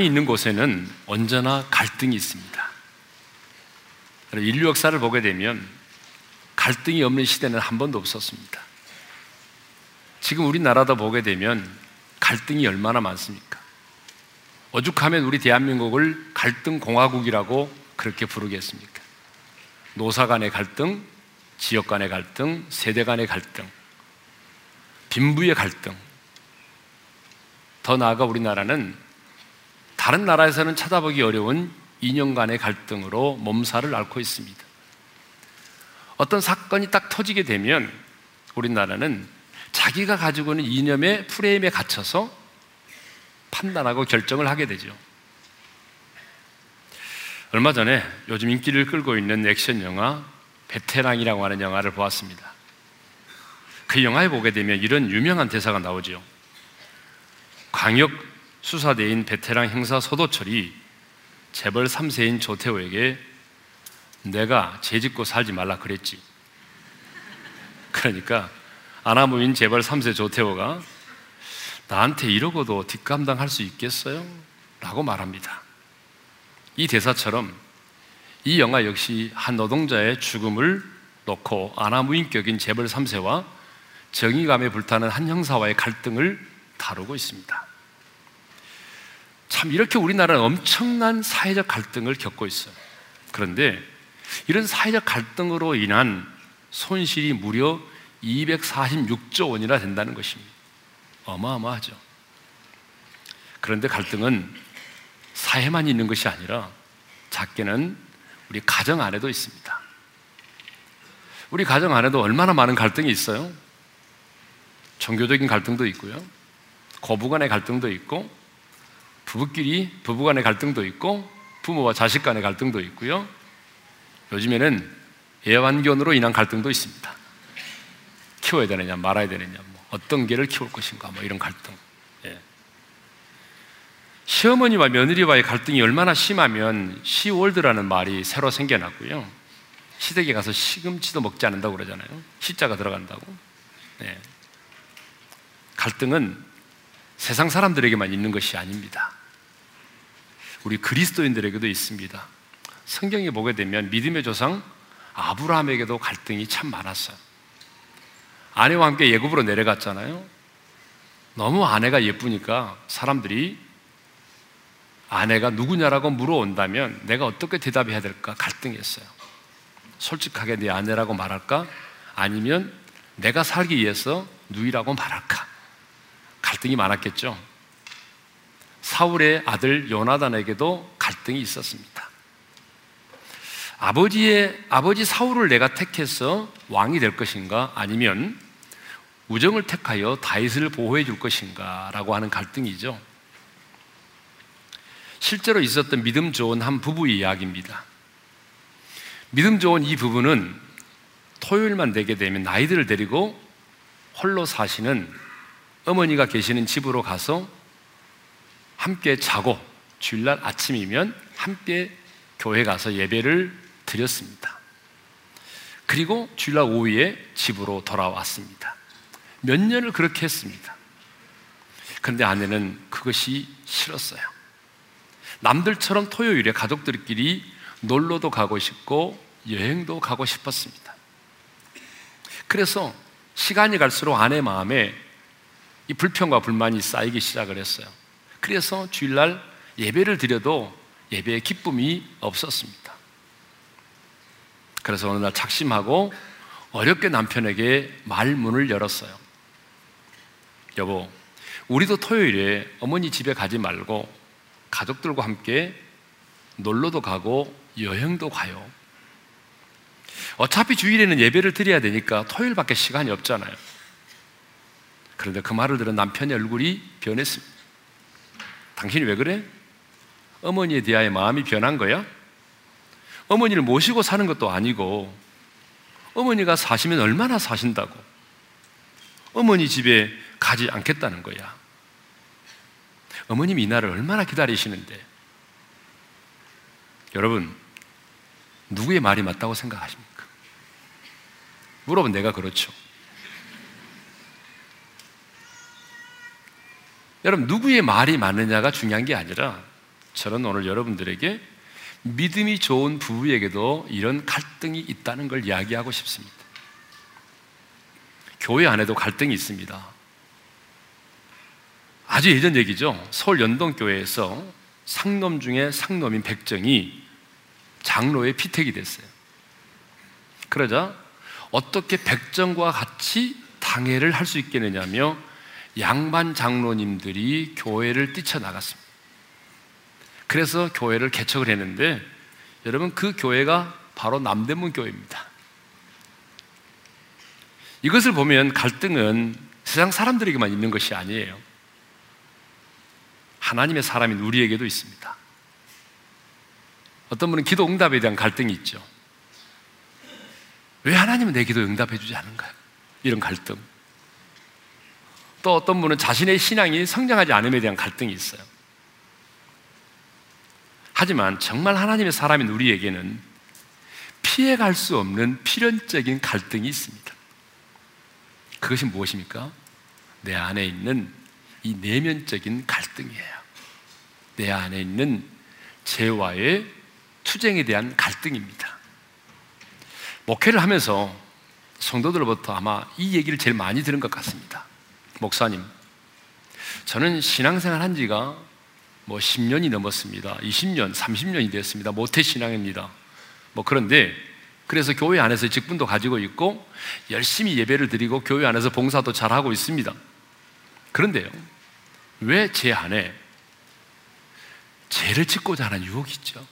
사람이 있는 곳에는 언제나 갈등이 있습니다. 인류 역사를 보게 되면 갈등이 없는 시대는 한 번도 없었습니다. 지금 우리나라도 보게 되면 갈등이 얼마나 많습니까? 오죽하면 우리 대한민국을 갈등 공화국이라고 그렇게 부르겠습니까? 노사 간의 갈등, 지역 간의 갈등, 세대 간의 갈등, 빈부의 갈등. 더 나아가 우리나라는 다른 나라에서는 찾아보기 어려운 인연 간의 갈등으로 몸살을 앓고 있습니다. 어떤 사건이 딱 터지게 되면 우리나라는 자기가 가지고 있는 이념의 프레임에 갇혀서 판단하고 결정을 하게 되죠. 얼마 전에 요즘 인기를 끌고 있는 액션 영화 베테랑이라고 하는 영화를 보았습니다. 그 영화에 보게 되면 이런 유명한 대사가 나오죠. 광역 수사대인 베테랑 형사 서도철이 재벌 3세인 조태호에게 내가 죄 짓고 살지 말라 그랬지. 그러니까 아나무인 재벌 3세 조태호가 나한테 이러고도 뒷감당할 수 있겠어요? 라고 말합니다. 이 대사처럼 이 영화 역시 한 노동자의 죽음을 놓고 아나무인격인 재벌 3세와 정의감에 불타는 한 형사와의 갈등을 다루고 있습니다. 참 이렇게 우리나라는 엄청난 사회적 갈등을 겪고 있어요. 그런데 이런 사회적 갈등으로 인한 손실이 무려 246조 원이나 된다는 것입니다. 어마어마하죠. 그런데 갈등은 사회만 있는 것이 아니라 작게는 우리 가정 안에도 있습니다. 우리 가정 안에도 얼마나 많은 갈등이 있어요? 종교적인 갈등도 있고요. 고부 간의 갈등도 있고, 부부끼리 부부 간의 갈등도 있고, 부모와 자식 간의 갈등도 있고요. 요즘에는 애완견으로 인한 갈등도 있습니다. 키워야 되느냐, 말아야 되느냐, 뭐 어떤 개를 키울 것인가, 뭐 이런 갈등. 예. 시어머니와 며느리와의 갈등이 얼마나 심하면 시월드라는 말이 새로 생겨났고요. 시댁에 가서 시금치도 먹지 않는다고 그러잖아요. 시자가 들어간다고. 예. 갈등은 세상 사람들에게만 있는 것이 아닙니다. 우리 그리스도인들에게도 있습니다. 성경에 보게 되면 믿음의 조상 아브라함에게도 갈등이 참 많았어요. 아내와 함께 예굽으로 내려갔잖아요. 너무 아내가 예쁘니까 사람들이 아내가 누구냐라고 물어온다면 내가 어떻게 대답해야 될까 갈등했어요. 솔직하게 내 아내라고 말할까? 아니면 내가 살기 위해서 누이라고 말할까? 갈등이 많았겠죠. 사울의 아들 요나단에게도 갈등이 있었습니다. 아버지의 아버지 사울을 내가 택해서 왕이 될 것인가 아니면 우정을 택하여 다윗을 보호해 줄 것인가라고 하는 갈등이죠. 실제로 있었던 믿음 좋은 한 부부의 이야기입니다. 믿음 좋은 이 부부는 토요일만 되게 되면 나이들을 데리고 홀로 사시는 어머니가 계시는 집으로 가서 함께 자고 주일날 아침이면 함께 교회 가서 예배를 드렸습니다. 그리고 주일날 오후에 집으로 돌아왔습니다. 몇 년을 그렇게 했습니다. 그런데 아내는 그것이 싫었어요. 남들처럼 토요일에 가족들끼리 놀러도 가고 싶고 여행도 가고 싶었습니다. 그래서 시간이 갈수록 아내 마음에 이 불평과 불만이 쌓이기 시작을 했어요. 그래서 주일날 예배를 드려도 예배의 기쁨이 없었습니다. 그래서 어느 날 착심하고 어렵게 남편에게 말문을 열었어요. 여보, 우리도 토요일에 어머니 집에 가지 말고 가족들과 함께 놀러도 가고 여행도 가요. 어차피 주일에는 예배를 드려야 되니까 토요일밖에 시간이 없잖아요. 그런데 그 말을 들은 남편의 얼굴이 변했습니다. 당신이 왜 그래? 어머니에 대하여 마음이 변한 거야? 어머니를 모시고 사는 것도 아니고 어머니가 사시면 얼마나 사신다고 어머니 집에 가지 않겠다는 거야. 어머님이 이날을 얼마나 기다리시는데 여러분 누구의 말이 맞다고 생각하십니까? 물어본 내가 그렇죠. 여러분 누구의 말이 맞느냐가 중요한 게 아니라 저는 오늘 여러분들에게 믿음이 좋은 부부에게도 이런 갈등이 있다는 걸 이야기하고 싶습니다. 교회 안에도 갈등이 있습니다. 아주 예전 얘기죠. 서울 연동교회에서 상놈 중에 상놈인 백정이 장로의 피택이 됐어요. 그러자 어떻게 백정과 같이 당회를 할 수 있겠느냐며 양반 장로님들이 교회를 뛰쳐나갔습니다. 그래서 교회를 개척을 했는데 여러분 그 교회가 바로 남대문 교회입니다. 이것을 보면 갈등은 세상 사람들에게만 있는 것이 아니에요. 하나님의 사람인 우리에게도 있습니다. 어떤 분은 기도 응답에 대한 갈등이 있죠. 왜 하나님은 내 기도 응답해 주지 않은가요? 이런 갈등. 또 어떤 분은 자신의 신앙이 성장하지 않음에 대한 갈등이 있어요. 하지만 정말 하나님의 사람인 우리에게는 피해갈 수 없는 필연적인 갈등이 있습니다. 그것이 무엇입니까? 내 안에 있는 이 내면적인 갈등이에요. 내 안에 있는 죄와의 투쟁에 대한 갈등입니다. 목회를 하면서 성도들로부터 아마 이 얘기를 제일 많이 들은 것 같습니다. 목사님, 저는 신앙생활 한 지가 뭐 10년이 넘었습니다. 20년, 30년이 됐습니다. 모태 신앙입니다. 뭐 그런데 그래서 교회 안에서 직분도 가지고 있고 열심히 예배를 드리고 교회 안에서 봉사도 잘하고 있습니다. 그런데요, 왜 제 안에 죄를 짓고자 하는 유혹이 있죠?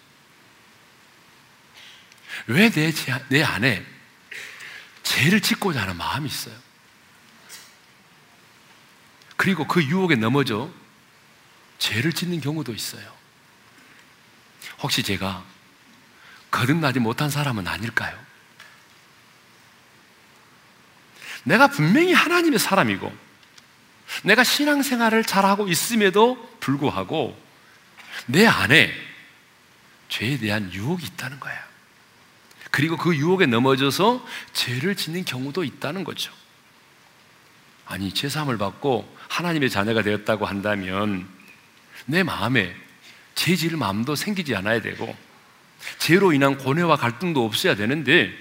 왜 내 내 안에 죄를 짓고자 하는 마음이 있어요? 그리고 그 유혹에 넘어져 죄를 짓는 경우도 있어요. 혹시 제가 거듭나지 못한 사람은 아닐까요? 내가 분명히 하나님의 사람이고, 내가 신앙생활을 잘하고 있음에도 불구하고, 내 안에 죄에 대한 유혹이 있다는 거예요. 그리고 그 유혹에 넘어져서 죄를 짓는 경우도 있다는 거죠. 아니, 죄사함을 받고 하나님의 자녀가 되었다고 한다면 내 마음에 죄질 마음도 생기지 않아야 되고 죄로 인한 고뇌와 갈등도 없어야 되는데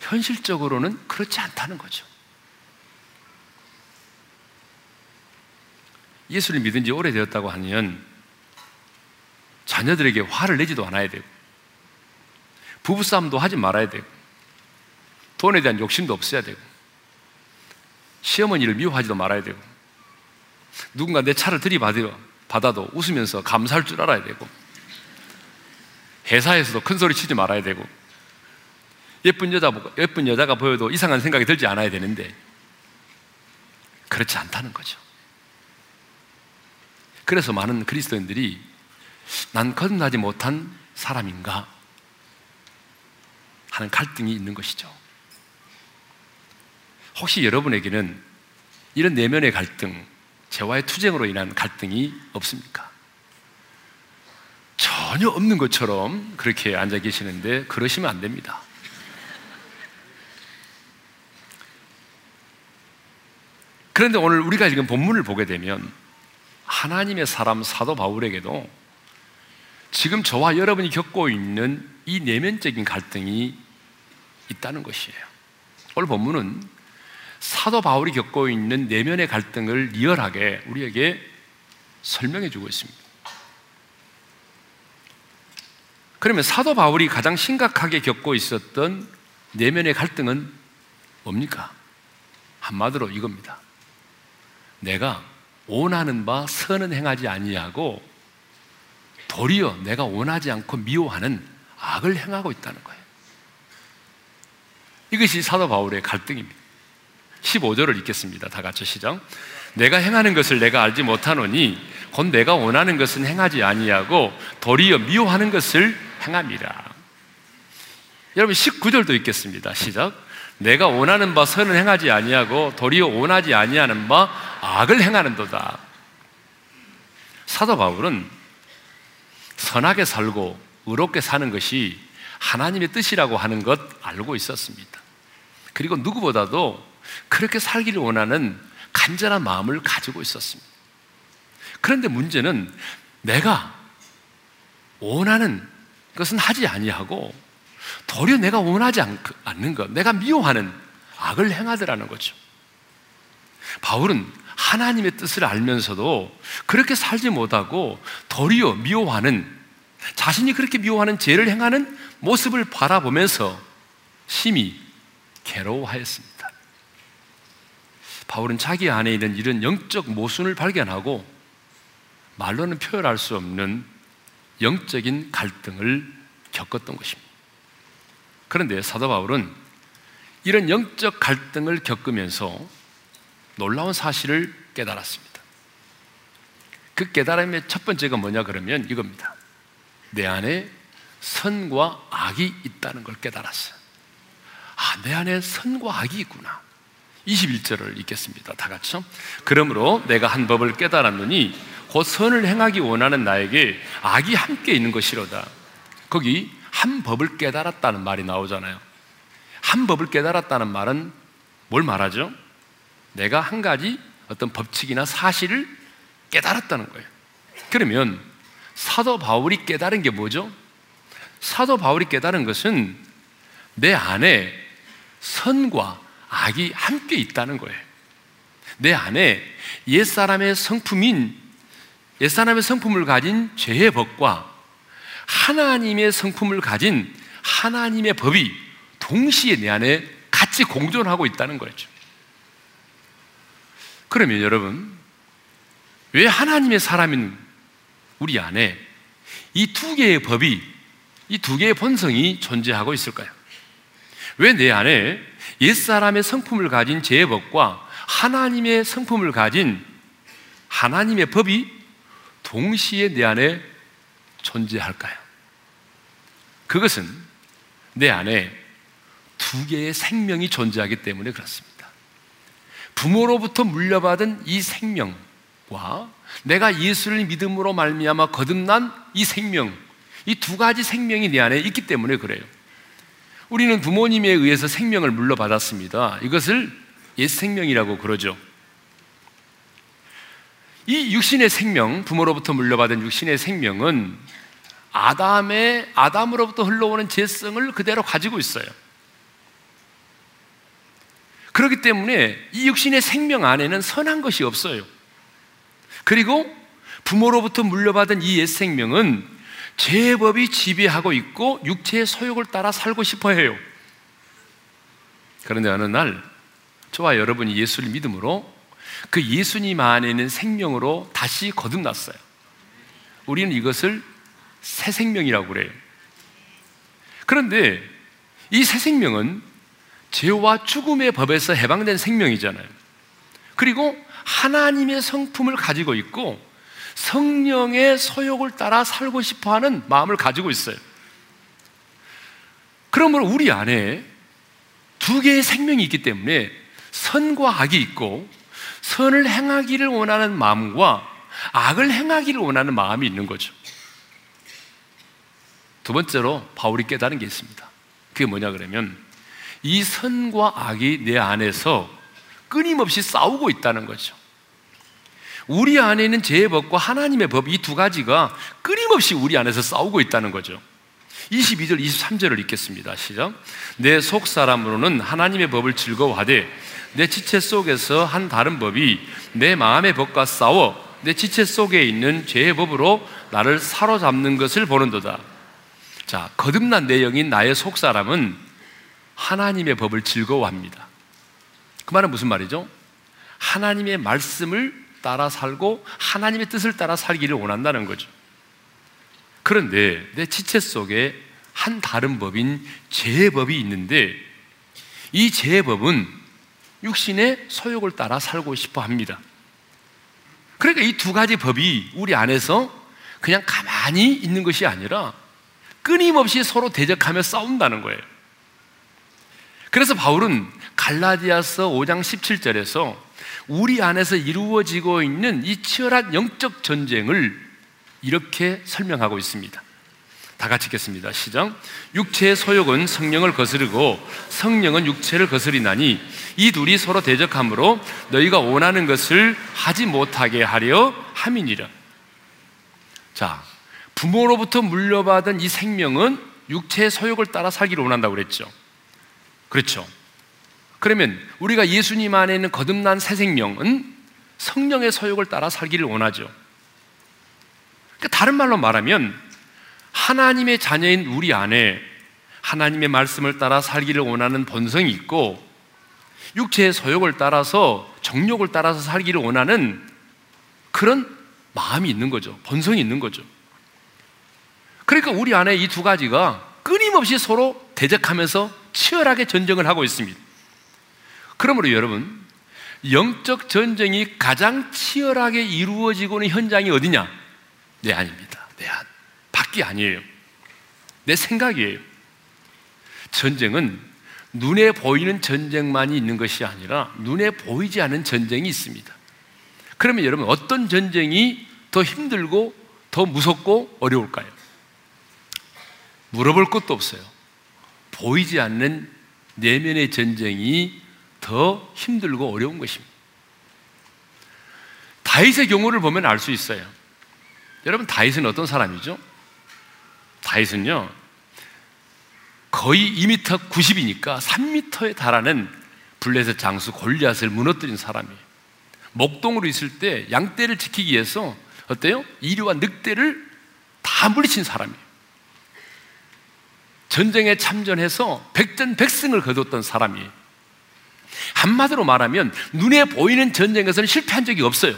현실적으로는 그렇지 않다는 거죠. 예수를 믿은 지 오래되었다고 하면 자녀들에게 화를 내지도 않아야 되고 부부싸움도 하지 말아야 되고 돈에 대한 욕심도 없어야 되고 시어머니를 미워하지도 말아야 되고 누군가 내 차를 들이받아도 웃으면서 감사할 줄 알아야 되고 회사에서도 큰 소리 치지 말아야 되고 예쁜 여자 예쁜 여자가 보여도 이상한 생각이 들지 않아야 되는데 그렇지 않다는 거죠. 그래서 많은 그리스도인들이 난 거듭나지 못한 사람인가 하는 갈등이 있는 것이죠. 혹시 여러분에게는 이런 내면의 갈등, 죄와의 투쟁으로 인한 갈등이 없습니까? 전혀 없는 것처럼 그렇게 앉아 계시는데 그러시면 안 됩니다. 그런데 오늘 우리가 지금 본문을 보게 되면 하나님의 사람 사도 바울에게도 지금 저와 여러분이 겪고 있는 이 내면적인 갈등이 있다는 것이에요. 오늘 본문은 사도 바울이 겪고 있는 내면의 갈등을 리얼하게 우리에게 설명해 주고 있습니다. 그러면 사도 바울이 가장 심각하게 겪고 있었던 내면의 갈등은 뭡니까? 한마디로 이겁니다. 내가 원하는 바 선은 행하지 아니하고 도리어 내가 원하지 않고 미워하는 악을 행하고 있다는 거예요. 이것이 사도 바울의 갈등입니다. 15절을 읽겠습니다. 다 같이 시작. 내가 행하는 것을 내가 알지 못하노니 곧 내가 원하는 것은 행하지 아니하고 도리어 미워하는 것을 행합니다. 여러분 19절도 읽겠습니다. 시작. 내가 원하는 바 선을 행하지 아니하고 도리어 원하지 아니하는 바 악을 행하는도다. 사도 바울은 선하게 살고 의롭게 사는 것이 하나님의 뜻이라고 하는 것 알고 있었습니다. 그리고 누구보다도 그렇게 살기를 원하는 간절한 마음을 가지고 있었습니다. 그런데 문제는 내가 원하는 것은 하지 아니하고 도리어 내가 원하지 않는 것, 내가 미워하는 악을 행하더라는 거죠. 바울은 하나님의 뜻을 알면서도 그렇게 살지 못하고 도리어 미워하는 자신이 그렇게 미워하는 죄를 행하는 모습을 바라보면서 심히 괴로워하였습니다. 바울은 자기 안에 있는 이런 영적 모순을 발견하고 말로는 표현할 수 없는 영적인 갈등을 겪었던 것입니다. 그런데 사도 바울은 이런 영적 갈등을 겪으면서 놀라운 사실을 깨달았습니다. 그 깨달음의 첫 번째가 뭐냐 그러면 이겁니다. 내 안에 선과 악이 있다는 걸 깨달았어요. 아, 내 안에 선과 악이 있구나. 21절을 읽겠습니다. 다 같이요. 그러므로 내가 한 법을 깨달았느니 곧 선을 행하기 원하는 나에게 악이 함께 있는 것이로다. 거기 한 법을 깨달았다는 말이 나오잖아요. 한 법을 깨달았다는 말은 뭘 말하죠? 내가 한 가지 어떤 법칙이나 사실을 깨달았다는 거예요. 그러면 사도 바울이 깨달은 게 뭐죠? 사도 바울이 깨달은 것은 내 안에 선과 악이 함께 있다는 거예요. 내 안에 옛사람의 성품인 옛사람의 성품을 가진 죄의 법과 하나님의 성품을 가진 하나님의 법이 동시에 내 안에 같이 공존하고 있다는 거죠. 그러면 여러분, 왜 하나님의 사람인 우리 안에 이 두 개의 법이, 이 두 개의 본성이 존재하고 있을까요? 왜 내 안에 옛사람의 성품을 가진 죄의 법과 하나님의 성품을 가진 하나님의 법이 동시에 내 안에 존재할까요? 그것은 내 안에 두 개의 생명이 존재하기 때문에 그렇습니다. 부모로부터 물려받은 이 생명과 내가 예수를 믿음으로 말미암아 거듭난 이 생명, 이 두 가지 생명이 내 안에 있기 때문에 그래요. 우리는 부모님에 의해서 생명을 물려받았습니다. 이것을 옛 생명이라고 그러죠. 이 육신의 생명, 부모로부터 물려받은 육신의 생명은 아담의 아담으로부터 흘러오는 재성을 그대로 가지고 있어요. 그렇기 때문에 이 육신의 생명 안에는 선한 것이 없어요. 그리고 부모로부터 물려받은 이 옛 생명은 죄법이 지배하고 있고 육체의 소욕을 따라 살고 싶어 해요. 그런데 어느 날 저와 여러분이 예수를 믿음으로 그 예수님 안에 있는 생명으로 다시 거듭났어요. 우리는 이것을 새 생명이라고 그래요. 그런데 이 새 생명은 죄와 죽음의 법에서 해방된 생명이잖아요. 그리고 하나님의 성품을 가지고 있고 성령의 소욕을 따라 살고 싶어 하는 마음을 가지고 있어요. 그러므로 우리 안에 두 개의 생명이 있기 때문에 선과 악이 있고 선을 행하기를 원하는 마음과 악을 행하기를 원하는 마음이 있는 거죠. 두 번째로 바울이 깨달은 게 있습니다. 그게 뭐냐 그러면 이 선과 악이 내 안에서 끊임없이 싸우고 있다는 거죠. 우리 안에 있는 죄의 법과 하나님의 법 이 두 가지가 끊임없이 우리 안에서 싸우고 있다는 거죠. 22절, 23절을 읽겠습니다. 시작. 내 속 사람으로는 하나님의 법을 즐거워하되 내 지체 속에서 한 다른 법이 내 마음의 법과 싸워 내 지체 속에 있는 죄의 법으로 나를 사로잡는 것을 보는도다. 자, 거듭난 내 영인 나의 속 사람은 하나님의 법을 즐거워합니다. 그 말은 무슨 말이죠? 하나님의 말씀을 따라 살고 하나님의 뜻을 따라 살기를 원한다는 거죠. 그런데 내 지체 속에 한 다른 법인 죄의 법이 있는데 이 죄의 법은 육신의 소욕을 따라 살고 싶어 합니다. 그러니까 이 두 가지 법이 우리 안에서 그냥 가만히 있는 것이 아니라 끊임없이 서로 대적하며 싸운다는 거예요. 그래서 바울은 갈라디아서 5장 17절에서 우리 안에서 이루어지고 있는 이 치열한 영적 전쟁을 이렇게 설명하고 있습니다. 다 같이 읽겠습니다. 시작. 육체의 소욕은 성령을 거스르고 성령은 육체를 거스리나니 이 둘이 서로 대적하므로 너희가 원하는 것을 하지 못하게 하려 함이니라. 자, 부모로부터 물려받은 이 생명은 육체의 소욕을 따라 살기를 원한다고 그랬죠. 그렇죠. 그러면 우리가 예수님 안에 있는 거듭난 새 생명은 성령의 소욕을 따라 살기를 원하죠. 그러니까 다른 말로 말하면 하나님의 자녀인 우리 안에 하나님의 말씀을 따라 살기를 원하는 본성이 있고 육체의 소욕을 따라서 정욕을 따라서 살기를 원하는 그런 마음이 있는 거죠. 본성이 있는 거죠. 그러니까 우리 안에 이 두 가지가 끊임없이 서로 대적하면서 치열하게 전쟁을 하고 있습니다. 그러므로 여러분, 영적 전쟁이 가장 치열하게 이루어지고 있는 현장이 어디냐? 내 안입니다. 내 안. 밖이 아니에요. 내 생각이에요. 전쟁은 눈에 보이는 전쟁만이 있는 것이 아니라 눈에 보이지 않는 전쟁이 있습니다. 그러면 여러분 어떤 전쟁이 더 힘들고 더 무섭고 어려울까요? 물어볼 것도 없어요. 보이지 않는 내면의 전쟁이 더 힘들고 어려운 것입니다. 다윗의 경우를 보면 알 수 있어요. 여러분 다윗은 어떤 사람이죠? 다윗은요 거의 2m 90이니까 3m에 달하는 블레셋 장수 골리앗을 무너뜨린 사람이에요. 목동으로 있을 때 양떼를 지키기 위해서 어때요? 이리와 늑대를 다 물리친 사람이에요. 전쟁에 참전해서 백전백승을 거뒀던 사람이에요. 한마디로 말하면 눈에 보이는 전쟁에서는 실패한 적이 없어요.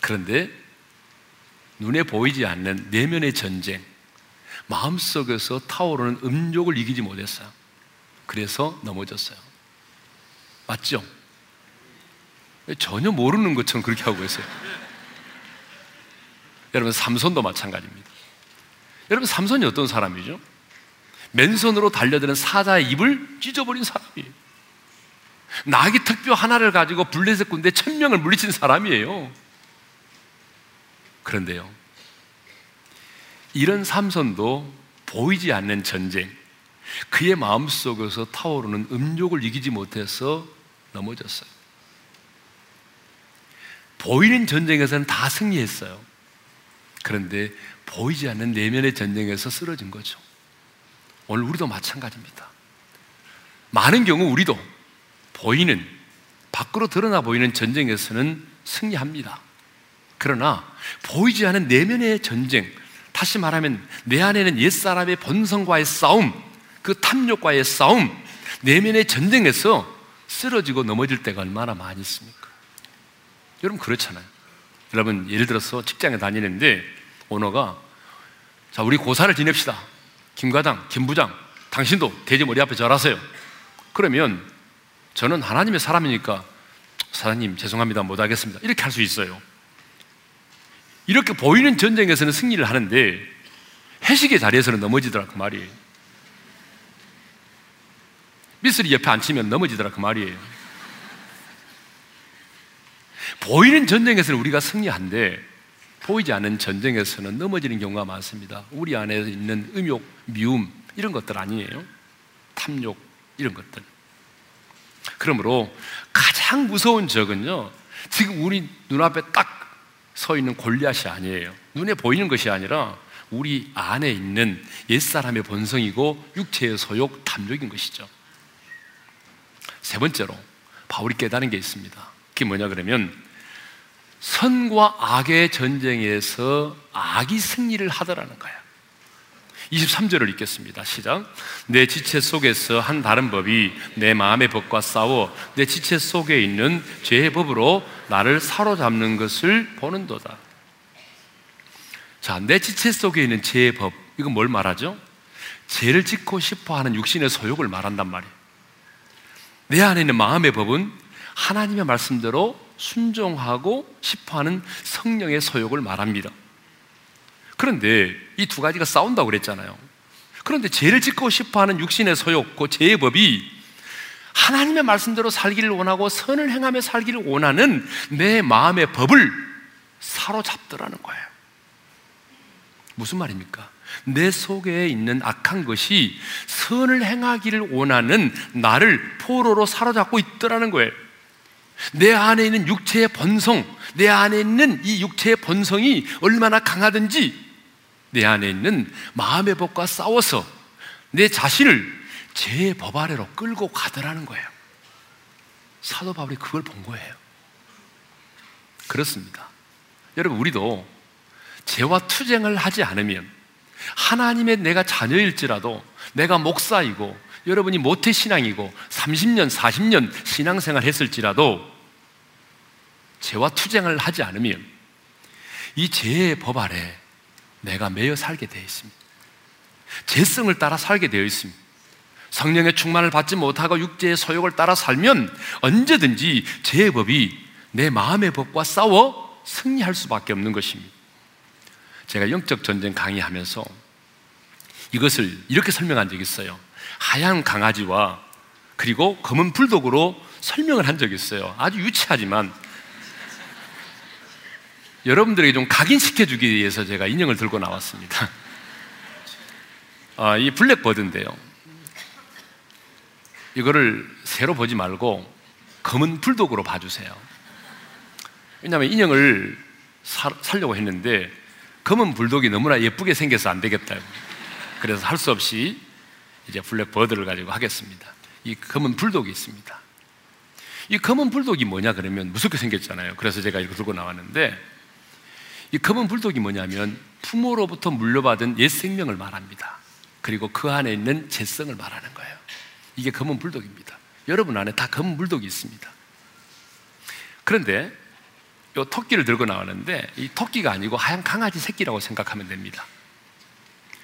그런데 눈에 보이지 않는 내면의 전쟁, 마음속에서 타오르는 음욕을 이기지 못했어요. 그래서 넘어졌어요. 맞죠? 전혀 모르는 것처럼 그렇게 하고 있어요. 여러분, 삼손도 마찬가지입니다. 여러분, 삼손이 어떤 사람이죠? 맨손으로 달려드는 사자의 입을 찢어버린 사람이에요. 나귀 특뼈 하나를 가지고 블레셋 군대 천명을 물리친 사람이에요. 그런데요, 이런 삼손도 보이지 않는 전쟁, 그의 마음속에서 타오르는 음욕을 이기지 못해서 넘어졌어요. 보이는 전쟁에서는 다 승리했어요. 그런데 보이지 않는 내면의 전쟁에서 쓰러진 거죠. 오늘 우리도 마찬가지입니다. 많은 경우 우리도 보이는, 밖으로 드러나 보이는 전쟁에서는 승리합니다. 그러나 보이지 않은 내면의 전쟁, 다시 말하면 내 안에는 옛사람의 본성과의 싸움, 그 탐욕과의 싸움, 내면의 전쟁에서 쓰러지고 넘어질 때가 얼마나 많이 있습니까? 여러분 그렇잖아요. 여러분 예를 들어서 직장에 다니는데 오너가 자 우리 고사를 지냅시다. 김과장, 김부장, 당신도 대지 머리 앞에 절하세요. 그러면 저는 하나님의 사람이니까 사장님 죄송합니다 못하겠습니다. 이렇게 할 수 있어요. 이렇게 보이는 전쟁에서는 승리를 하는데 해식의 자리에서는 넘어지더라 그 말이에요. 미스리 옆에 앉히면 넘어지더라 그 말이에요. 보이는 전쟁에서는 우리가 승리한데 보이지 않는 전쟁에서는 넘어지는 경우가 많습니다. 우리 안에 있는 음욕, 미움 이런 것들 아니에요. 탐욕 이런 것들. 그러므로 가장 무서운 적은요. 지금 우리 눈앞에 딱 서 있는 골리앗이 아니에요. 눈에 보이는 것이 아니라 우리 안에 있는 옛사람의 본성이고 육체의 소욕, 탐욕인 것이죠. 세 번째로 바울이 깨달은 게 있습니다. 그게 뭐냐 그러면 선과 악의 전쟁에서 악이 승리를 하더라는 거예요. 23절을 읽겠습니다. 시작. 내 지체 속에서 한 다른 법이 내 마음의 법과 싸워 내 지체 속에 있는 죄의 법으로 나를 사로잡는 것을 보는도다. 자, 내 지체 속에 있는 죄의 법. 이건 뭘 말하죠? 죄를 짓고 싶어 하는 육신의 소욕을 말한단 말이에요. 내 안에 있는 마음의 법은 하나님의 말씀대로 순종하고 싶어 하는 성령의 소욕을 말합니다. 그런데 이 두 가지가 싸운다고 그랬잖아요. 그런데 죄를 짓고 싶어 하는 육신의 소욕, 그 죄의 법이 하나님의 말씀대로 살기를 원하고 선을 행하며 살기를 원하는 내 마음의 법을 사로잡더라는 거예요. 무슨 말입니까? 내 속에 있는 악한 것이 선을 행하기를 원하는 나를 포로로 사로잡고 있더라는 거예요. 내 안에 있는 육체의 본성, 내 안에 있는 이 육체의 본성이 얼마나 강하든지 내 안에 있는 마음의 법과 싸워서 내 자신을 제 법 아래로 끌고 가더라는 거예요. 사도 바울이 그걸 본 거예요. 그렇습니다. 여러분, 우리도 죄와 투쟁을 하지 않으면 하나님의 내가 자녀일지라도 내가 목사이고 여러분이 모태신앙이고 30년, 40년 신앙생활 했을지라도 죄와 투쟁을 하지 않으면 이 죄의 법 아래 내가 매여 살게 되어 있습니다. 죄성을 따라 살게 되어 있습니다. 성령의 충만을 받지 못하고 육체의 소욕을 따라 살면 언제든지 죄의 법이 내 마음의 법과 싸워 승리할 수밖에 없는 것입니다. 제가 영적 전쟁 강의하면서 이것을 이렇게 설명한 적이 있어요. 하얀 강아지와 그리고 검은 불독으로 설명을 한 적이 있어요. 아주 유치하지만 여러분들에게 좀 각인시켜주기 위해서 제가 인형을 들고 나왔습니다. 아, 이 블랙버드인데요. 이거를 새로 보지 말고 검은 불독으로 봐주세요. 왜냐하면 인형을 사, 살려고 했는데 검은 불독이 너무나 예쁘게 생겨서 안 되겠다. 그래서 할 수 없이 이제 블랙버드를 가지고 하겠습니다. 이 검은 불독이 있습니다. 이 검은 불독이 뭐냐 그러면 무섭게 생겼잖아요. 그래서 제가 이거 들고 나왔는데 이 검은 불독이 뭐냐면 부모로부터 물려받은 옛 생명을 말합니다. 그리고 그 안에 있는 재성을 말하는 거예요. 이게 검은 불독입니다. 여러분 안에 다 검은 불독이 있습니다. 그런데 이 토끼를 들고 나왔는데 이 토끼가 아니고 하얀 강아지 새끼라고 생각하면 됩니다.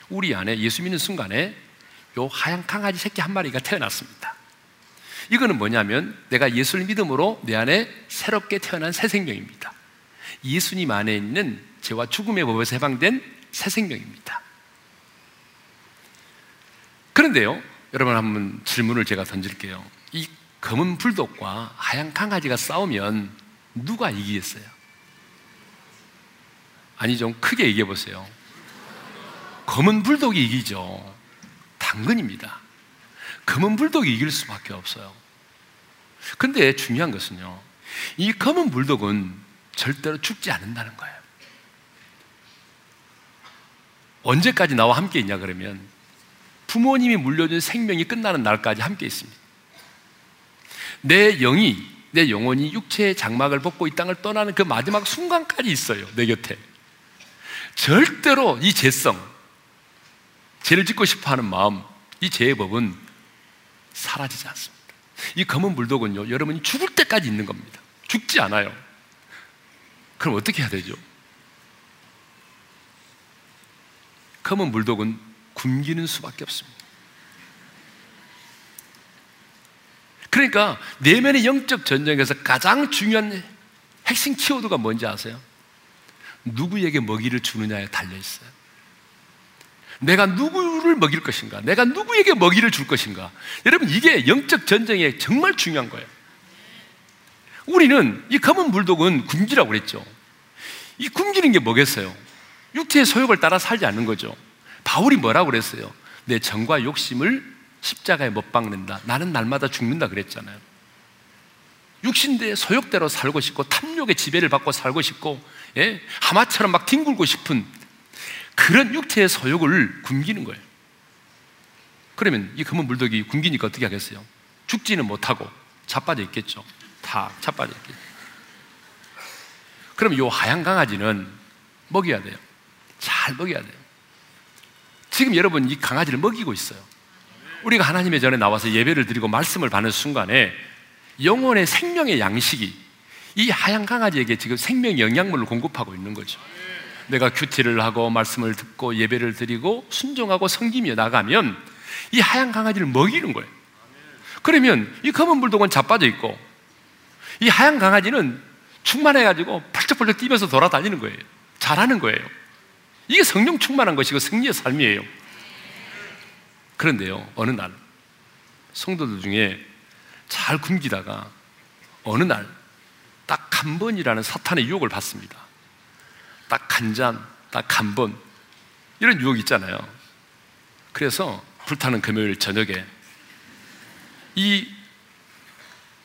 우리 안에 예수 믿는 순간에 이 하얀 강아지 새끼 한 마리가 태어났습니다. 이거는 뭐냐면 내가 예수를 믿음으로 내 안에 새롭게 태어난 새 생명입니다. 예수님 안에 있는 죄와 죽음의 법에서 해방된 새 생명입니다. 그런데요, 여러분 한번 질문을 제가 던질게요. 이 검은 불독과 하얀 강아지가 싸우면 누가 이기겠어요? 아니, 좀 크게 얘기해 보세요. 검은 불독이 이기죠. 당근입니다. 검은 불독이 이길 수밖에 없어요. 근데 중요한 것은요, 이 검은 불독은 절대로 죽지 않는다는 거예요. 언제까지 나와 함께 있냐 그러면 부모님이 물려준 생명이 끝나는 날까지 함께 있습니다. 내 영이, 내 영혼이 육체의 장막을 벗고 이 땅을 떠나는 그 마지막 순간까지 있어요. 내 곁에. 절대로 이 죄성, 죄를 짓고 싶어 하는 마음, 이 죄의 법은 사라지지 않습니다. 이 검은 불독은요, 여러분이 죽을 때까지 있는 겁니다. 죽지 않아요. 그럼 어떻게 해야 되죠? 검은 물독은 굶기는 수밖에 없습니다. 그러니까 내면의 영적 전쟁에서 가장 중요한 핵심 키워드가 뭔지 아세요? 누구에게 먹이를 주느냐에 달려 있어요. 내가 누구를 먹일 것인가? 내가 누구에게 먹이를 줄 것인가? 여러분, 이게 영적 전쟁에 정말 중요한 거예요. 우리는 이 검은 물독은 굶기라고 그랬죠. 이 굶기는 게 뭐겠어요? 육체의 소욕을 따라 살지 않는 거죠. 바울이 뭐라고 그랬어요? 내 정과 욕심을 십자가에 못 박는다. 나는 날마다 죽는다 그랬잖아요. 육신대의 소욕대로 살고 싶고 탐욕의 지배를 받고 살고 싶고 예? 하마처럼 막 뒹굴고 싶은 그런 육체의 소욕을 굶기는 거예요. 그러면 이 검은 물독이 굶기니까 어떻게 하겠어요? 죽지는 못하고 자빠져 있겠죠. 다 있겠죠. 그럼 이 하얀 강아지는 먹여야 돼요. 잘 먹여야 돼요. 지금 여러분 이 강아지를 먹이고 있어요. 우리가 하나님의 전에 나와서 예배를 드리고 말씀을 받는 순간에 영혼의 생명의 양식이 이 하얀 강아지에게 지금 생명 영양분을 공급하고 있는 거죠. 내가 큐티를 하고 말씀을 듣고 예배를 드리고 순종하고 섬기며 나가면 이 하얀 강아지를 먹이는 거예요. 그러면 이 검은 불독은 자빠져 있고 이 하얀 강아지는 충만해가지고 펄쩍펄쩍 뛰면서 돌아다니는 거예요. 잘하는 거예요. 이게 성령 충만한 것이고 승리의 삶이에요. 그런데요, 어느 날, 성도들 중에 잘 굶기다가 어느 날, 딱 한 번이라는 사탄의 유혹을 받습니다. 딱 한 잔, 딱 한 번. 이런 유혹이 있잖아요. 그래서 불타는 금요일 저녁에 이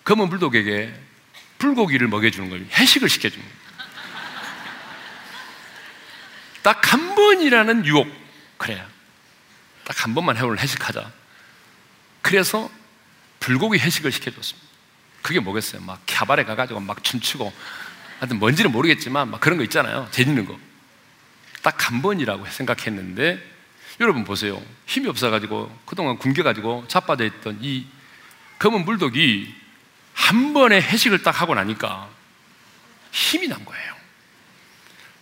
검은 불독에게 불고기를 먹여주는 거예요. 해식을 시켜주는 거예요. 딱한 번이라는 유혹. 그래. 딱한 번만 오늘 회식하자. 그래서 불고기 회식을 시켜줬습니다. 그게 뭐겠어요? 막 캬바레 가가지고 막 춤추고 하여튼 뭔지는 모르겠지만 막 그런 거 있잖아요. 재밌는 거. 딱 한 번이라고 생각했는데 여러분 보세요. 힘이 없어가지고 그동안 굶겨가지고 자빠져 있던 이 검은 물독이 한 번에 회식을 딱 하고 나니까 힘이 난 거예요.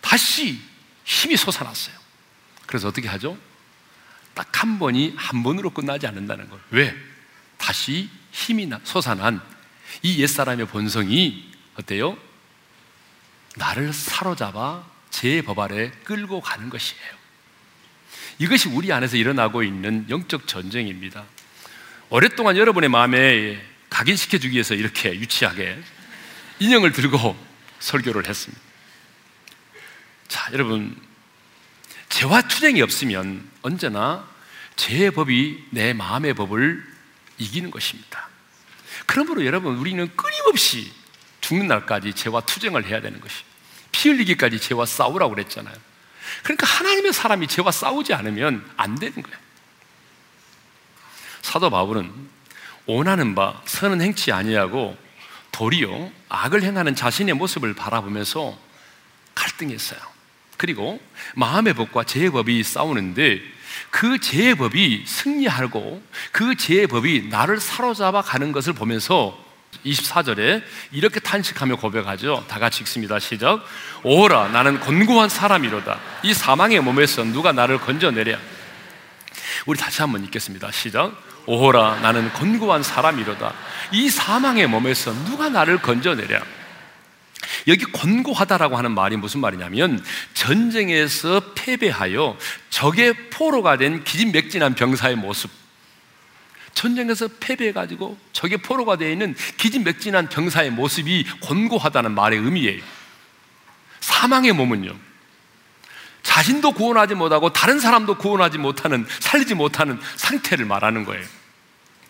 다시 힘이 솟아났어요. 그래서 어떻게 하죠? 딱 한 번이 한 번으로 끝나지 않는다는 거예요. 왜? 다시 힘이 솟아난 이 옛사람의 본성이 어때요? 나를 사로잡아 제 법 아래 끌고 가는 것이에요. 이것이 우리 안에서 일어나고 있는 영적 전쟁입니다. 오랫동안 여러분의 마음에 각인시켜주기 위해서 이렇게 유치하게 인형을 들고 설교를 했습니다. 자, 여러분, 죄와 투쟁이 없으면 언제나 죄의 법이 내 마음의 법을 이기는 것입니다. 그러므로 여러분, 우리는 끊임없이 죽는 날까지 죄와 투쟁을 해야 되는 것이. 피 흘리기까지 죄와 싸우라고 그랬잖아요. 그러니까 하나님의 사람이 죄와 싸우지 않으면 안 되는 거예요. 사도 바울은 원하는 바 선은 행치 아니하고 도리어 악을 행하는 자신의 모습을 바라보면서 갈등했어요. 그리고 마음의 법과 죄의 법이 싸우는데 그 죄의 법이 승리하고 그 죄의 법이 나를 사로잡아 가는 것을 보면서 24절에 이렇게 탄식하며 고백하죠. 다 같이 읽습니다. 시작. 오라, 나는 권고한 사람이로다. 이 사망의 몸에서 누가 나를 건져내랴. 우리 다시 한번 읽겠습니다. 시작. 오호라, 나는 권고한 사람이로다. 이 사망의 몸에서 누가 나를 건져내랴. 여기 권고하다라고 하는 말이 무슨 말이냐면 전쟁에서 패배하여 적의 포로가 된 기진맥진한 병사의 모습. 전쟁에서 패배해가지고 적의 포로가 되어 있는 기진맥진한 병사의 모습이 권고하다는 말의 의미예요. 사망의 몸은요. 자신도 구원하지 못하고 다른 사람도 구원하지 못하는, 살리지 못하는 상태를 말하는 거예요.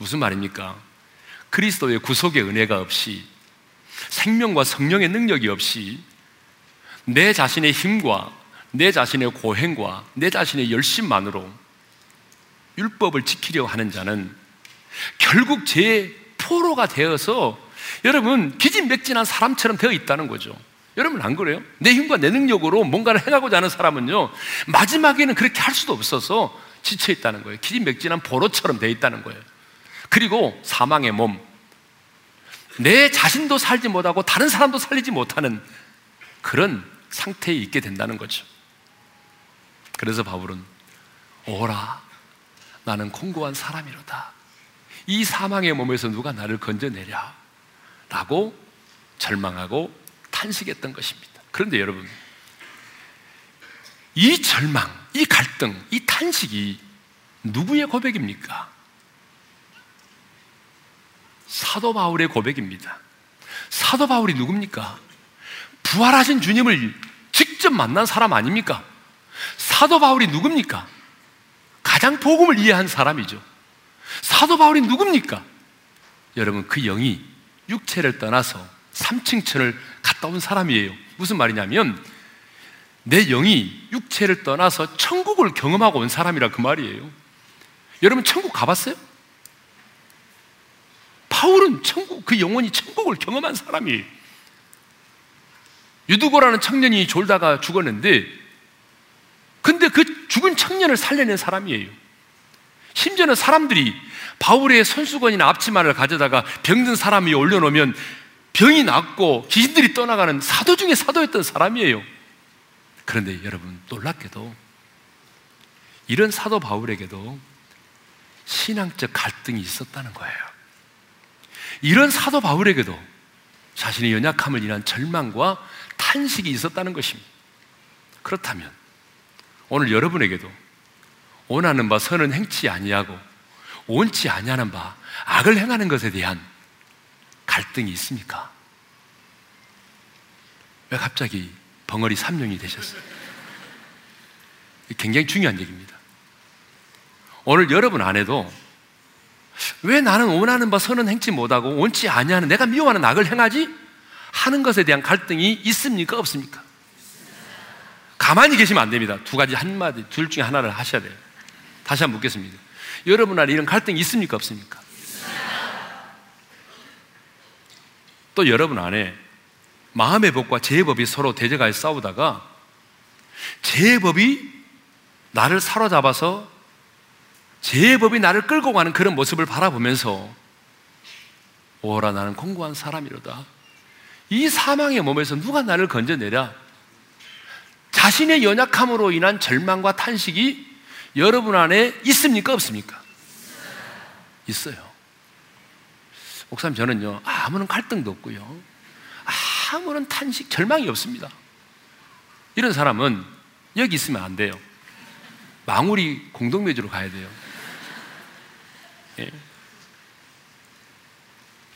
무슨 말입니까? 그리스도의 구속의 은혜가 없이 생명과 성령의 능력이 없이 내 자신의 힘과 내 자신의 고행과 내 자신의 열심만으로 율법을 지키려고 하는 자는 결국 제 포로가 되어서 여러분 기진맥진한 사람처럼 되어 있다는 거죠. 여러분 안 그래요? 내 힘과 내 능력으로 뭔가를 해가고자 하는 사람은요 마지막에는 그렇게 할 수도 없어서 지쳐 있다는 거예요. 기진맥진한 포로처럼 되어 있다는 거예요. 그리고 사망의 몸, 내 자신도 살지 못하고 다른 사람도 살리지 못하는 그런 상태에 있게 된다는 거죠. 그래서 바울은 오라 나는 공고한 사람이로다. 이 사망의 몸에서 누가 나를 건져내랴 라고 절망하고 탄식했던 것입니다. 그런데 여러분 이 절망, 이 갈등, 이 탄식이 누구의 고백입니까? 사도 바울의 고백입니다. 사도 바울이 누굽니까? 부활하신 주님을 직접 만난 사람 아닙니까? 사도 바울이 누굽니까? 가장 복음을 이해한 사람이죠. 사도 바울이 누굽니까? 여러분, 그 영이 육체를 떠나서 3층천을 갔다 온 사람이에요. 무슨 말이냐면, 내 영이 육체를 떠나서 천국을 경험하고 온 사람이라 그 말이에요. 여러분, 천국 가봤어요? 바울은 천국, 그 영혼이 천국을 경험한 사람이에요. 유두고라는 청년이 졸다가 죽었는데, 근데 그 죽은 청년을 살려낸 사람이에요. 심지어는 사람들이 바울의 손수건이나 앞치마를 가져다가 병든 사람 이 올려놓으면 병이 낫고 귀신들이 떠나가는 사도 중에 사도였던 사람이에요. 그런데 여러분, 놀랍게도 이런 사도 바울에게도 신앙적 갈등이 있었다는 거예요. 이런 사도 바울에게도 자신의 연약함을 인한 절망과 탄식이 있었다는 것입니다. 그렇다면 오늘 여러분에게도 원하는 바 선은 행치 아니하고 원치 아니하는 바 악을 행하는 것에 대한 갈등이 있습니까? 왜 갑자기 벙어리 삼룡이 되셨어요? 굉장히 중요한 얘기입니다. 오늘 여러분 안에도 왜 나는 원하는 바 선은 행치 못하고 원치 아니하는 내가 미워하는 악을 행하지? 하는 것에 대한 갈등이 있습니까? 없습니까? 가만히 계시면 안 됩니다. 두 가지 한 마디, 둘 중에 하나를 하셔야 돼요. 다시 한번 묻겠습니다. 여러분 안에 이런 갈등이 있습니까? 없습니까? 또 여러분 안에 마음의 법과 제 법이 서로 대적하여 싸우다가 제 법이 나를 사로잡아서 제 법이 나를 끌고 가는 그런 모습을 바라보면서 오라 나는 공고한 사람이로다. 이 사망의 몸에서 누가 나를 건져내랴? 자신의 연약함으로 인한 절망과 탄식이 여러분 안에 있습니까? 없습니까? 있어요. 목사님, 저는요, 아무런 갈등도 없고요. 아무런 탄식, 절망이 없습니다. 이런 사람은 여기 있으면 안 돼요. 망우리 공동묘지로 가야 돼요. 예.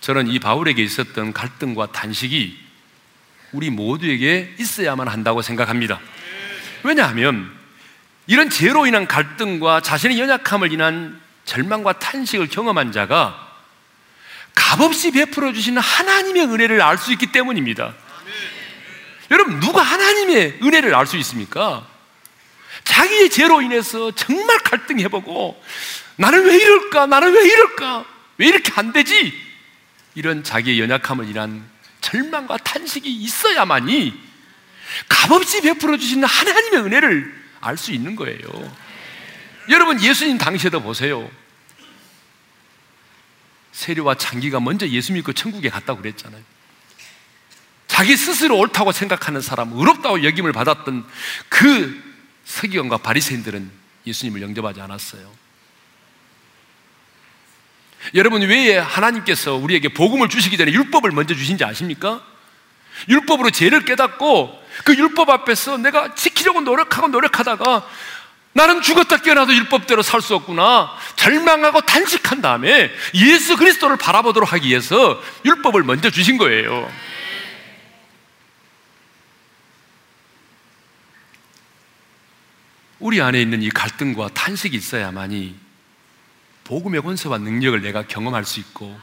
저는 이 바울에게 있었던 갈등과 탄식이 우리 모두에게 있어야만 한다고 생각합니다. 왜냐하면 이런 죄로 인한 갈등과 자신의 연약함을 인한 절망과 탄식을 경험한 자가 값없이 베풀어 주시는 하나님의 은혜를 알 수 있기 때문입니다. 여러분, 누가 하나님의 은혜를 알 수 있습니까? 자기의 죄로 인해서 정말 갈등해보고 나는 왜 이럴까? 나는 왜 이럴까? 왜 이렇게 안 되지? 이런 자기의 연약함을 인한 절망과 탄식이 있어야만이 값없이 베풀어 주시는 하나님의 은혜를 알 수 있는 거예요. 여러분, 예수님 당시에도 보세요. 세리와 장기가 먼저 예수 믿고 천국에 갔다고 그랬잖아요. 자기 스스로 옳다고 생각하는 사람, 의롭다고 여김을 받았던 그 서기관과 바리새인들은 예수님을 영접하지 않았어요. 여러분 왜 하나님께서 우리에게 복음을 주시기 전에 율법을 먼저 주신지 아십니까? 율법으로 죄를 깨닫고 그 율법 앞에서 내가 지키려고 노력하고 노력하다가 나는 죽었다 깨어나도 율법대로 살 수 없구나. 절망하고 단식한 다음에 예수 그리스도를 바라보도록 하기 위해서 율법을 먼저 주신 거예요. 우리 안에 있는 이 갈등과 탄식이 있어야만이 복음의 권세와 능력을 내가 경험할 수 있고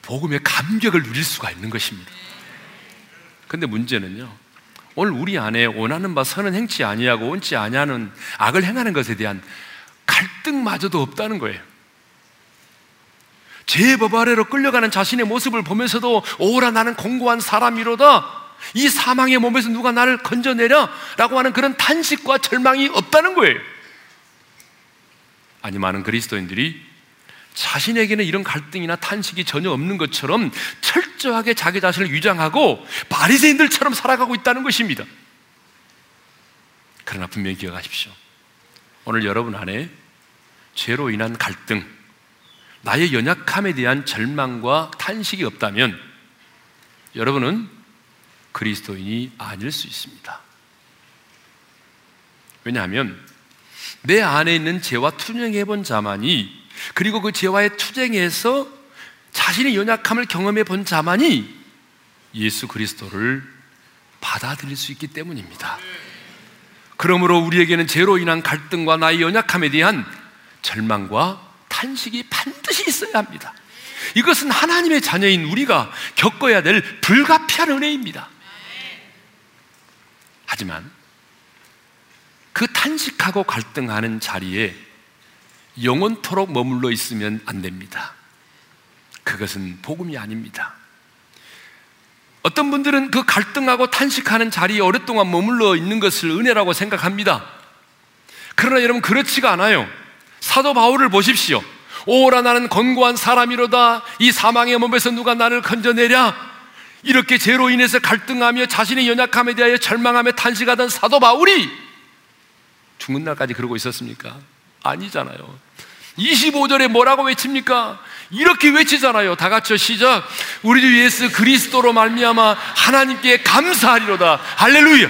복음의 감격을 누릴 수가 있는 것입니다. 근데 문제는요. 오늘 우리 안에 원하는 바 선은 행치 아니하고 원치 아니하는 악을 행하는 것에 대한 갈등마저도 없다는 거예요. 죄의 법 아래로 끌려가는 자신의 모습을 보면서도 오라 나는 공고한 사람이로다. 이 사망의 몸에서 누가 나를 건져내려? 라고 하는 그런 탄식과 절망이 없다는 거예요. 아니, 많은 그리스도인들이 자신에게는 이런 갈등이나 탄식이 전혀 없는 것처럼 철저하게 자기 자신을 위장하고 바리새인들처럼 살아가고 있다는 것입니다. 그러나 분명히 기억하십시오. 오늘 여러분 안에 죄로 인한 갈등, 나의 연약함에 대한 절망과 탄식이 없다면 여러분은 그리스도인이 아닐 수 있습니다. 왜냐하면 내 안에 있는 죄와 투쟁해 본 자만이 그리고 그 죄와의 투쟁에서 자신의 연약함을 경험해 본 자만이 예수 그리스도를 받아들일 수 있기 때문입니다. 그러므로 우리에게는 죄로 인한 갈등과 나의 연약함에 대한 절망과 탄식이 반드시 있어야 합니다. 이것은 하나님의 자녀인 우리가 겪어야 될 불가피한 은혜입니다. 하지만 그 탄식하고 갈등하는 자리에 영원토록 머물러 있으면 안 됩니다. 그것은 복음이 아닙니다. 어떤 분들은 그 갈등하고 탄식하는 자리에 오랫동안 머물러 있는 것을 은혜라고 생각합니다. 그러나 여러분 그렇지가 않아요. 사도 바울을 보십시오. 오라 나는 건고한 사람이로다. 이 사망의 몸에서 누가 나를 건져내랴? 이렇게 죄로 인해서 갈등하며 자신의 연약함에 대하여 절망하며 탄식하던 사도 바울이 죽는 날까지 그러고 있었습니까? 아니잖아요. 25절에 뭐라고 외칩니까? 이렇게 외치잖아요. 다 같이 시작. 우리 주 예수 그리스도로 말미암아 하나님께 감사하리로다. 할렐루야.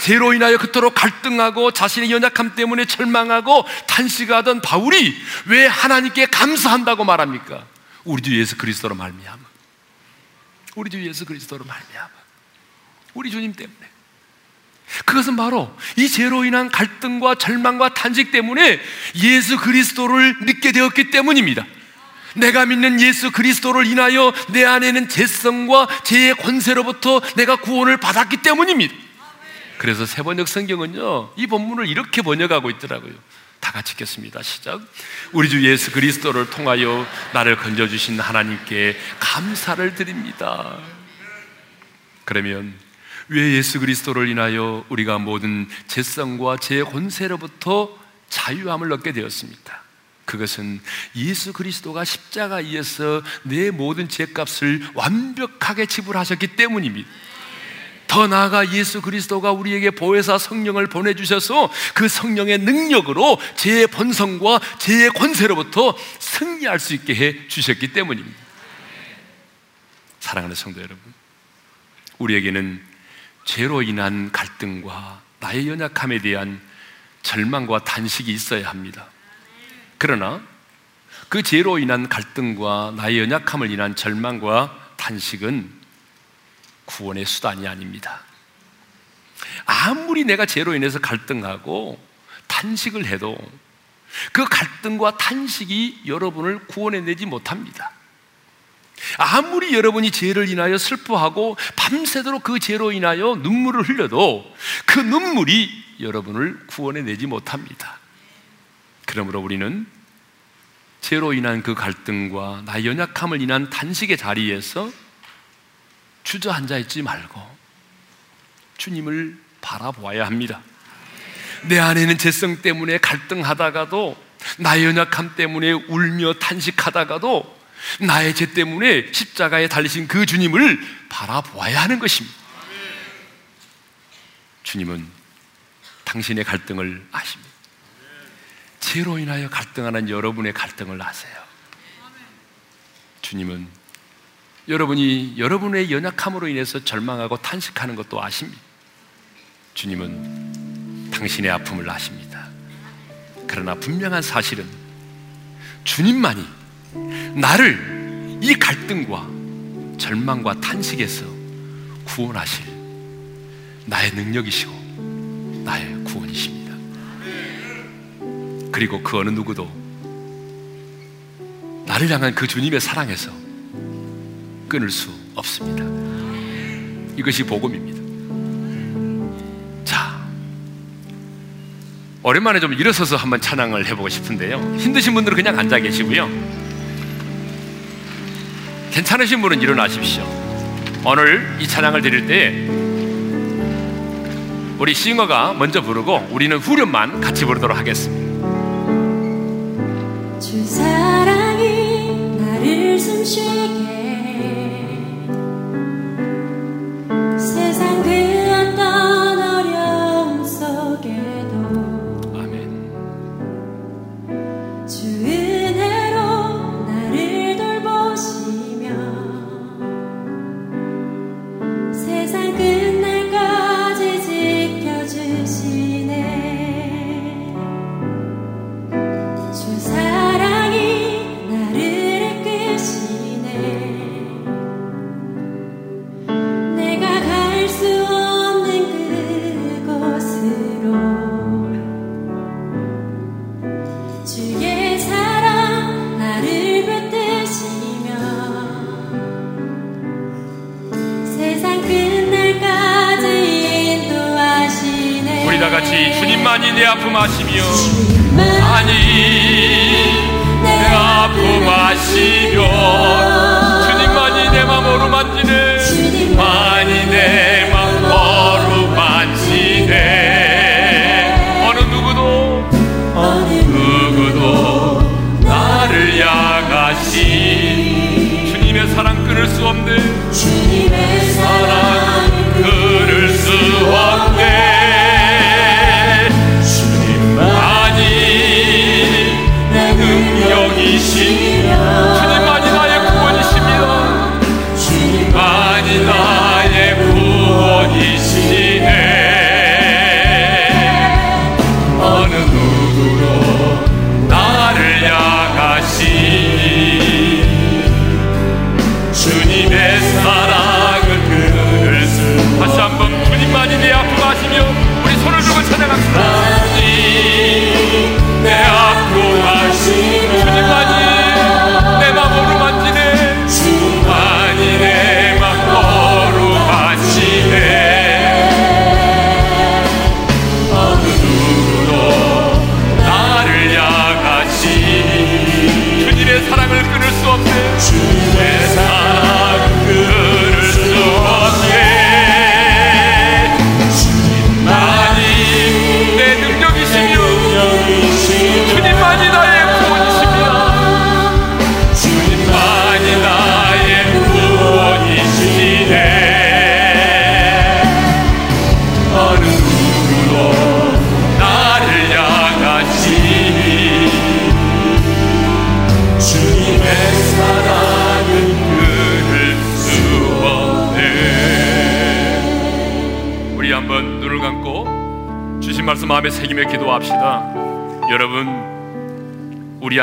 죄로 인하여 그토록 갈등하고 자신의 연약함 때문에 절망하고 탄식하던 바울이 왜 하나님께 감사한다고 말합니까? 우리 주 예수 그리스도로 말미암아. 우리 주 예수 그리스도로 말미암아. 우리 주님 때문에. 그것은 바로 이 죄로 인한 갈등과 절망과 탄식 때문에 예수 그리스도를 믿게 되었기 때문입니다. 내가 믿는 예수 그리스도를 인하여 내 안에는 죄성과 죄의 권세로부터 내가 구원을 받았기 때문입니다. 그래서 세 번역 성경은요, 이 본문을 이렇게 번역하고 있더라고요. 다 같이 읽겠습니다. 시작. 우리 주 예수 그리스도를 통하여 나를 건져주신 하나님께 감사를 드립니다. 그러면 왜 예수 그리스도를 인하여 우리가 모든 죄성과 제 권세로부터 자유함을 얻게 되었습니까? 그것은 예수 그리스도가 십자가에서 내 모든 죄값을 완벽하게 지불하셨기 때문입니다. 더 나아가 예수 그리스도가 우리에게 보혜사 성령을 보내주셔서 그 성령의 능력으로 제 본성과 제 권세로부터 승리할 수 있게 해 주셨기 때문입니다. 사랑하는 성도 여러분, 우리에게는 죄로 인한 갈등과 나의 연약함에 대한 절망과 단식이 있어야 합니다. 그러나 그 죄로 인한 갈등과 나의 연약함을 인한 절망과 단식은 구원의 수단이 아닙니다. 아무리 내가 죄로 인해서 갈등하고 탄식을 해도 그 갈등과 탄식이 여러분을 구원해 내지 못합니다. 아무리 여러분이 죄를 인하여 슬퍼하고 밤새도록 그 죄로 인하여 눈물을 흘려도 그 눈물이 여러분을 구원해 내지 못합니다. 그러므로 우리는 죄로 인한 그 갈등과 나의 연약함을 인한 단식의 자리에서 주저앉아 있지 말고 주님을 바라보아야 합니다. 내 안에는 죄성 때문에 갈등하다가도 나의 연약함 때문에 울며 탄식하다가도 나의 죄 때문에 십자가에 달리신 그 주님을 바라보아야 하는 것입니다. 주님은 당신의 갈등을 아십니다. 죄로 인하여 갈등하는 여러분의 갈등을 아세요. 주님은 여러분이 여러분의 연약함으로 인해서 절망하고 탄식하는 것도 아십니다. 주님은 당신의 아픔을 아십니다. 그러나 분명한 사실은 주님만이 나를 이 갈등과 절망과 탄식에서 구원하실 나의 능력이시고 나의 구원이십니다. 그리고 그 어느 누구도 나를 향한 그 주님의 사랑에서 끊을 수 없습니다. 이것이 복음입니다. 자, 오랜만에 좀 일어서서 한번 찬양을 해보고 싶은데요. 힘드신 분들은 그냥 앉아 계시고요. 괜찮으신 분은 일어나십시오. 오늘 이 찬양을 드릴 때 우리 싱어가 먼저 부르고 우리는 후렴만 같이 부르도록 하겠습니다. 주 사랑이 나를 숨쉬 아니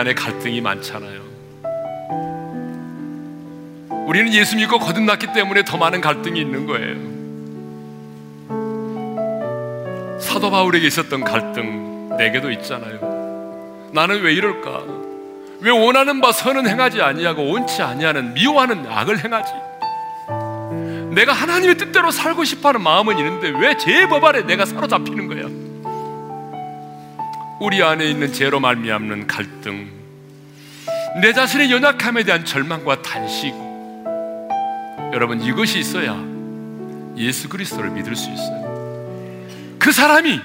안에 갈등이 많잖아요. 우리는 예수 믿고 거듭났기 때문에 더 많은 갈등이 있는 거예요. 사도 바울에게 있었던 갈등, 내게도 있잖아요. 나는 왜 이럴까? 왜 원하는 바 선은 행하지 아니하고 원치 아니하는 미워하는 악을 행하지? 내가 하나님의 뜻대로 살고 싶어하는 마음은 있는데 왜 제 법 아래 내가 사로잡히는 거야? 우리 안에 있는 죄로 말미암는 갈등, 내 자신의 연약함에 대한 절망과 단식. 여러분 이것이 있어야 예수 그리스도를 믿을 수 있어요. 그 사람이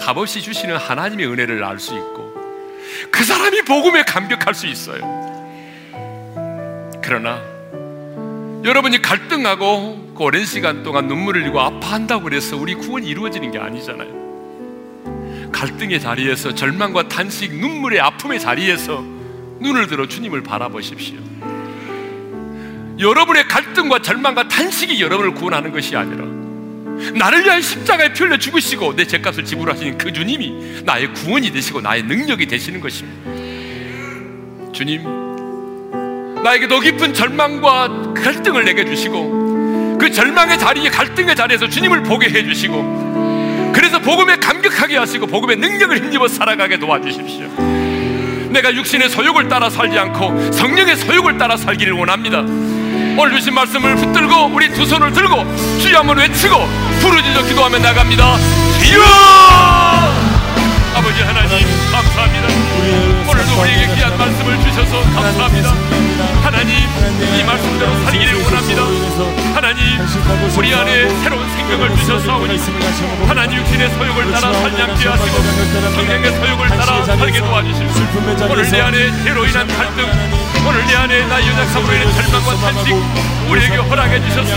값없이 주시는 하나님의 은혜를 알 수 있고 그 사람이 복음에 감격할 수 있어요. 그러나 여러분이 갈등하고 그 오랜 시간 동안 눈물을 흘리고 아파한다고 그래서 우리 구원이 이루어지는 게 아니잖아요. 갈등의 자리에서 절망과 탄식, 눈물의 아픔의 자리에서 눈을 들어 주님을 바라보십시오. 여러분의 갈등과 절망과 탄식이 여러분을 구원하는 것이 아니라 나를 위한 십자가에 피 흘려 죽으시고 내 죄값을 지불하시는 그 주님이 나의 구원이 되시고 나의 능력이 되시는 것입니다. 주님, 나에게 더 깊은 절망과 갈등을 내게 주시고 그 절망의 자리에 갈등의 자리에서 주님을 보게 해 주시고 그래서 복음에 감격하게 하시고 복음의 능력을 힘입어 살아가게 도와주십시오. 내가 육신의 소욕을 따라 살지 않고 성령의 소욕을 따라 살기를 원합니다. 오늘 주신 말씀을 붙들고 우리 두 손을 들고 주여 한번 외치고 부르짖어 기도하며 나갑니다. 주여! 아버지 하나님 감사합니다. 오늘도 우리에게 귀한 말씀을 주셔서 감사합니다. 하나님 이 말씀대로 살기를 원합니다. 하나님 우리 안에 새로운 생명을 주셔서 오니 육신의 소욕을 따라 살지 않게 하시고 성령의 소욕을 따라 살게 도와주시고 오늘 내 안에 죄로 인한 갈등 오늘 내 안에 나의 연약함으로 인한 절망과 탄식 우리에게 허락해 주셔서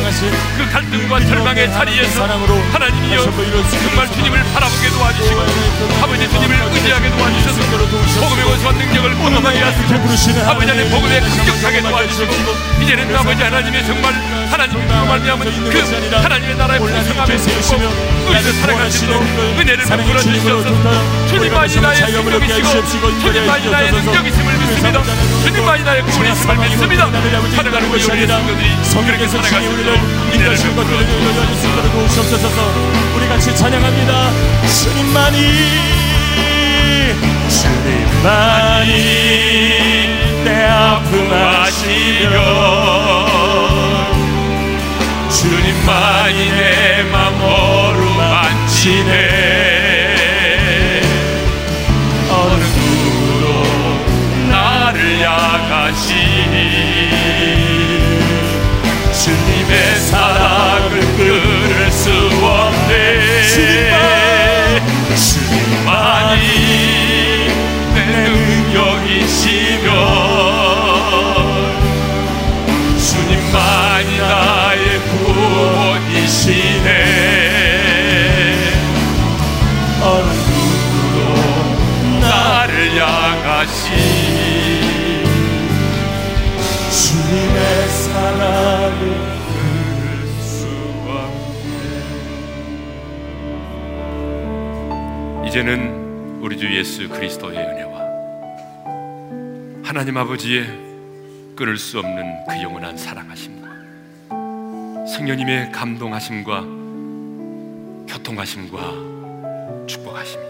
그 갈등과 절망의 자리에서 하나님이여 정말 주님을 바라보게 도와주시고 아버지 주님을 의지하게 도와주셔서 복음의 원수와 능력을 공감하게 하시고 아버지 안에 복음에 감격하게 도와주시고 이제는 아버지 하나님의 정말 하나님과 말미암은 그 하나님의 나라의 풍성함에 숨고 우리를 살아갈 수 있는 은혜를 베풀어 주시옵소서. 주님만이 나의 생명이시고 주님만이 나의 능력이 심을 믿습니다. 주님만이 나의 구원이 심을 믿습니다. 살아가는 우리 우리의 성도들이 그렇게 살아갈 수 있도록 은혜를 베풀어 주옵소서. 우리 같이 찬양합니다. 주님만이 주님만이 내 아픔 아시며 주님만이 내맘 어루만지네. 어느 누구도 나를 향하시니 주님의 사랑을 끊을 수 없네 주 예수 그리스도의 은혜와 하나님 아버지의 끊을 수 없는 그 영원한 사랑하심과 성령님의 감동하심과 교통하심과 축복하심이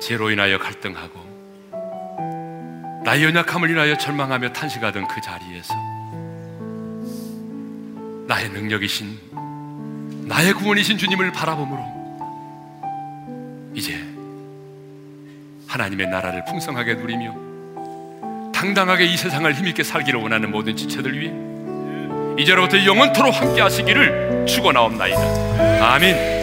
죄로 인하여 갈등하고 나의 연약함을 인하여 절망하며 탄식하던 그 자리에서 나의 능력이신 나의 구원이신 주님을 바라봄으로 이제 하나님의 나라를 풍성하게 누리며 당당하게 이 세상을 힘있게 살기를 원하는 모든 지체들 위해 이제로부터 영원토록 함께 하시기를 축원하옵나이다. 아멘.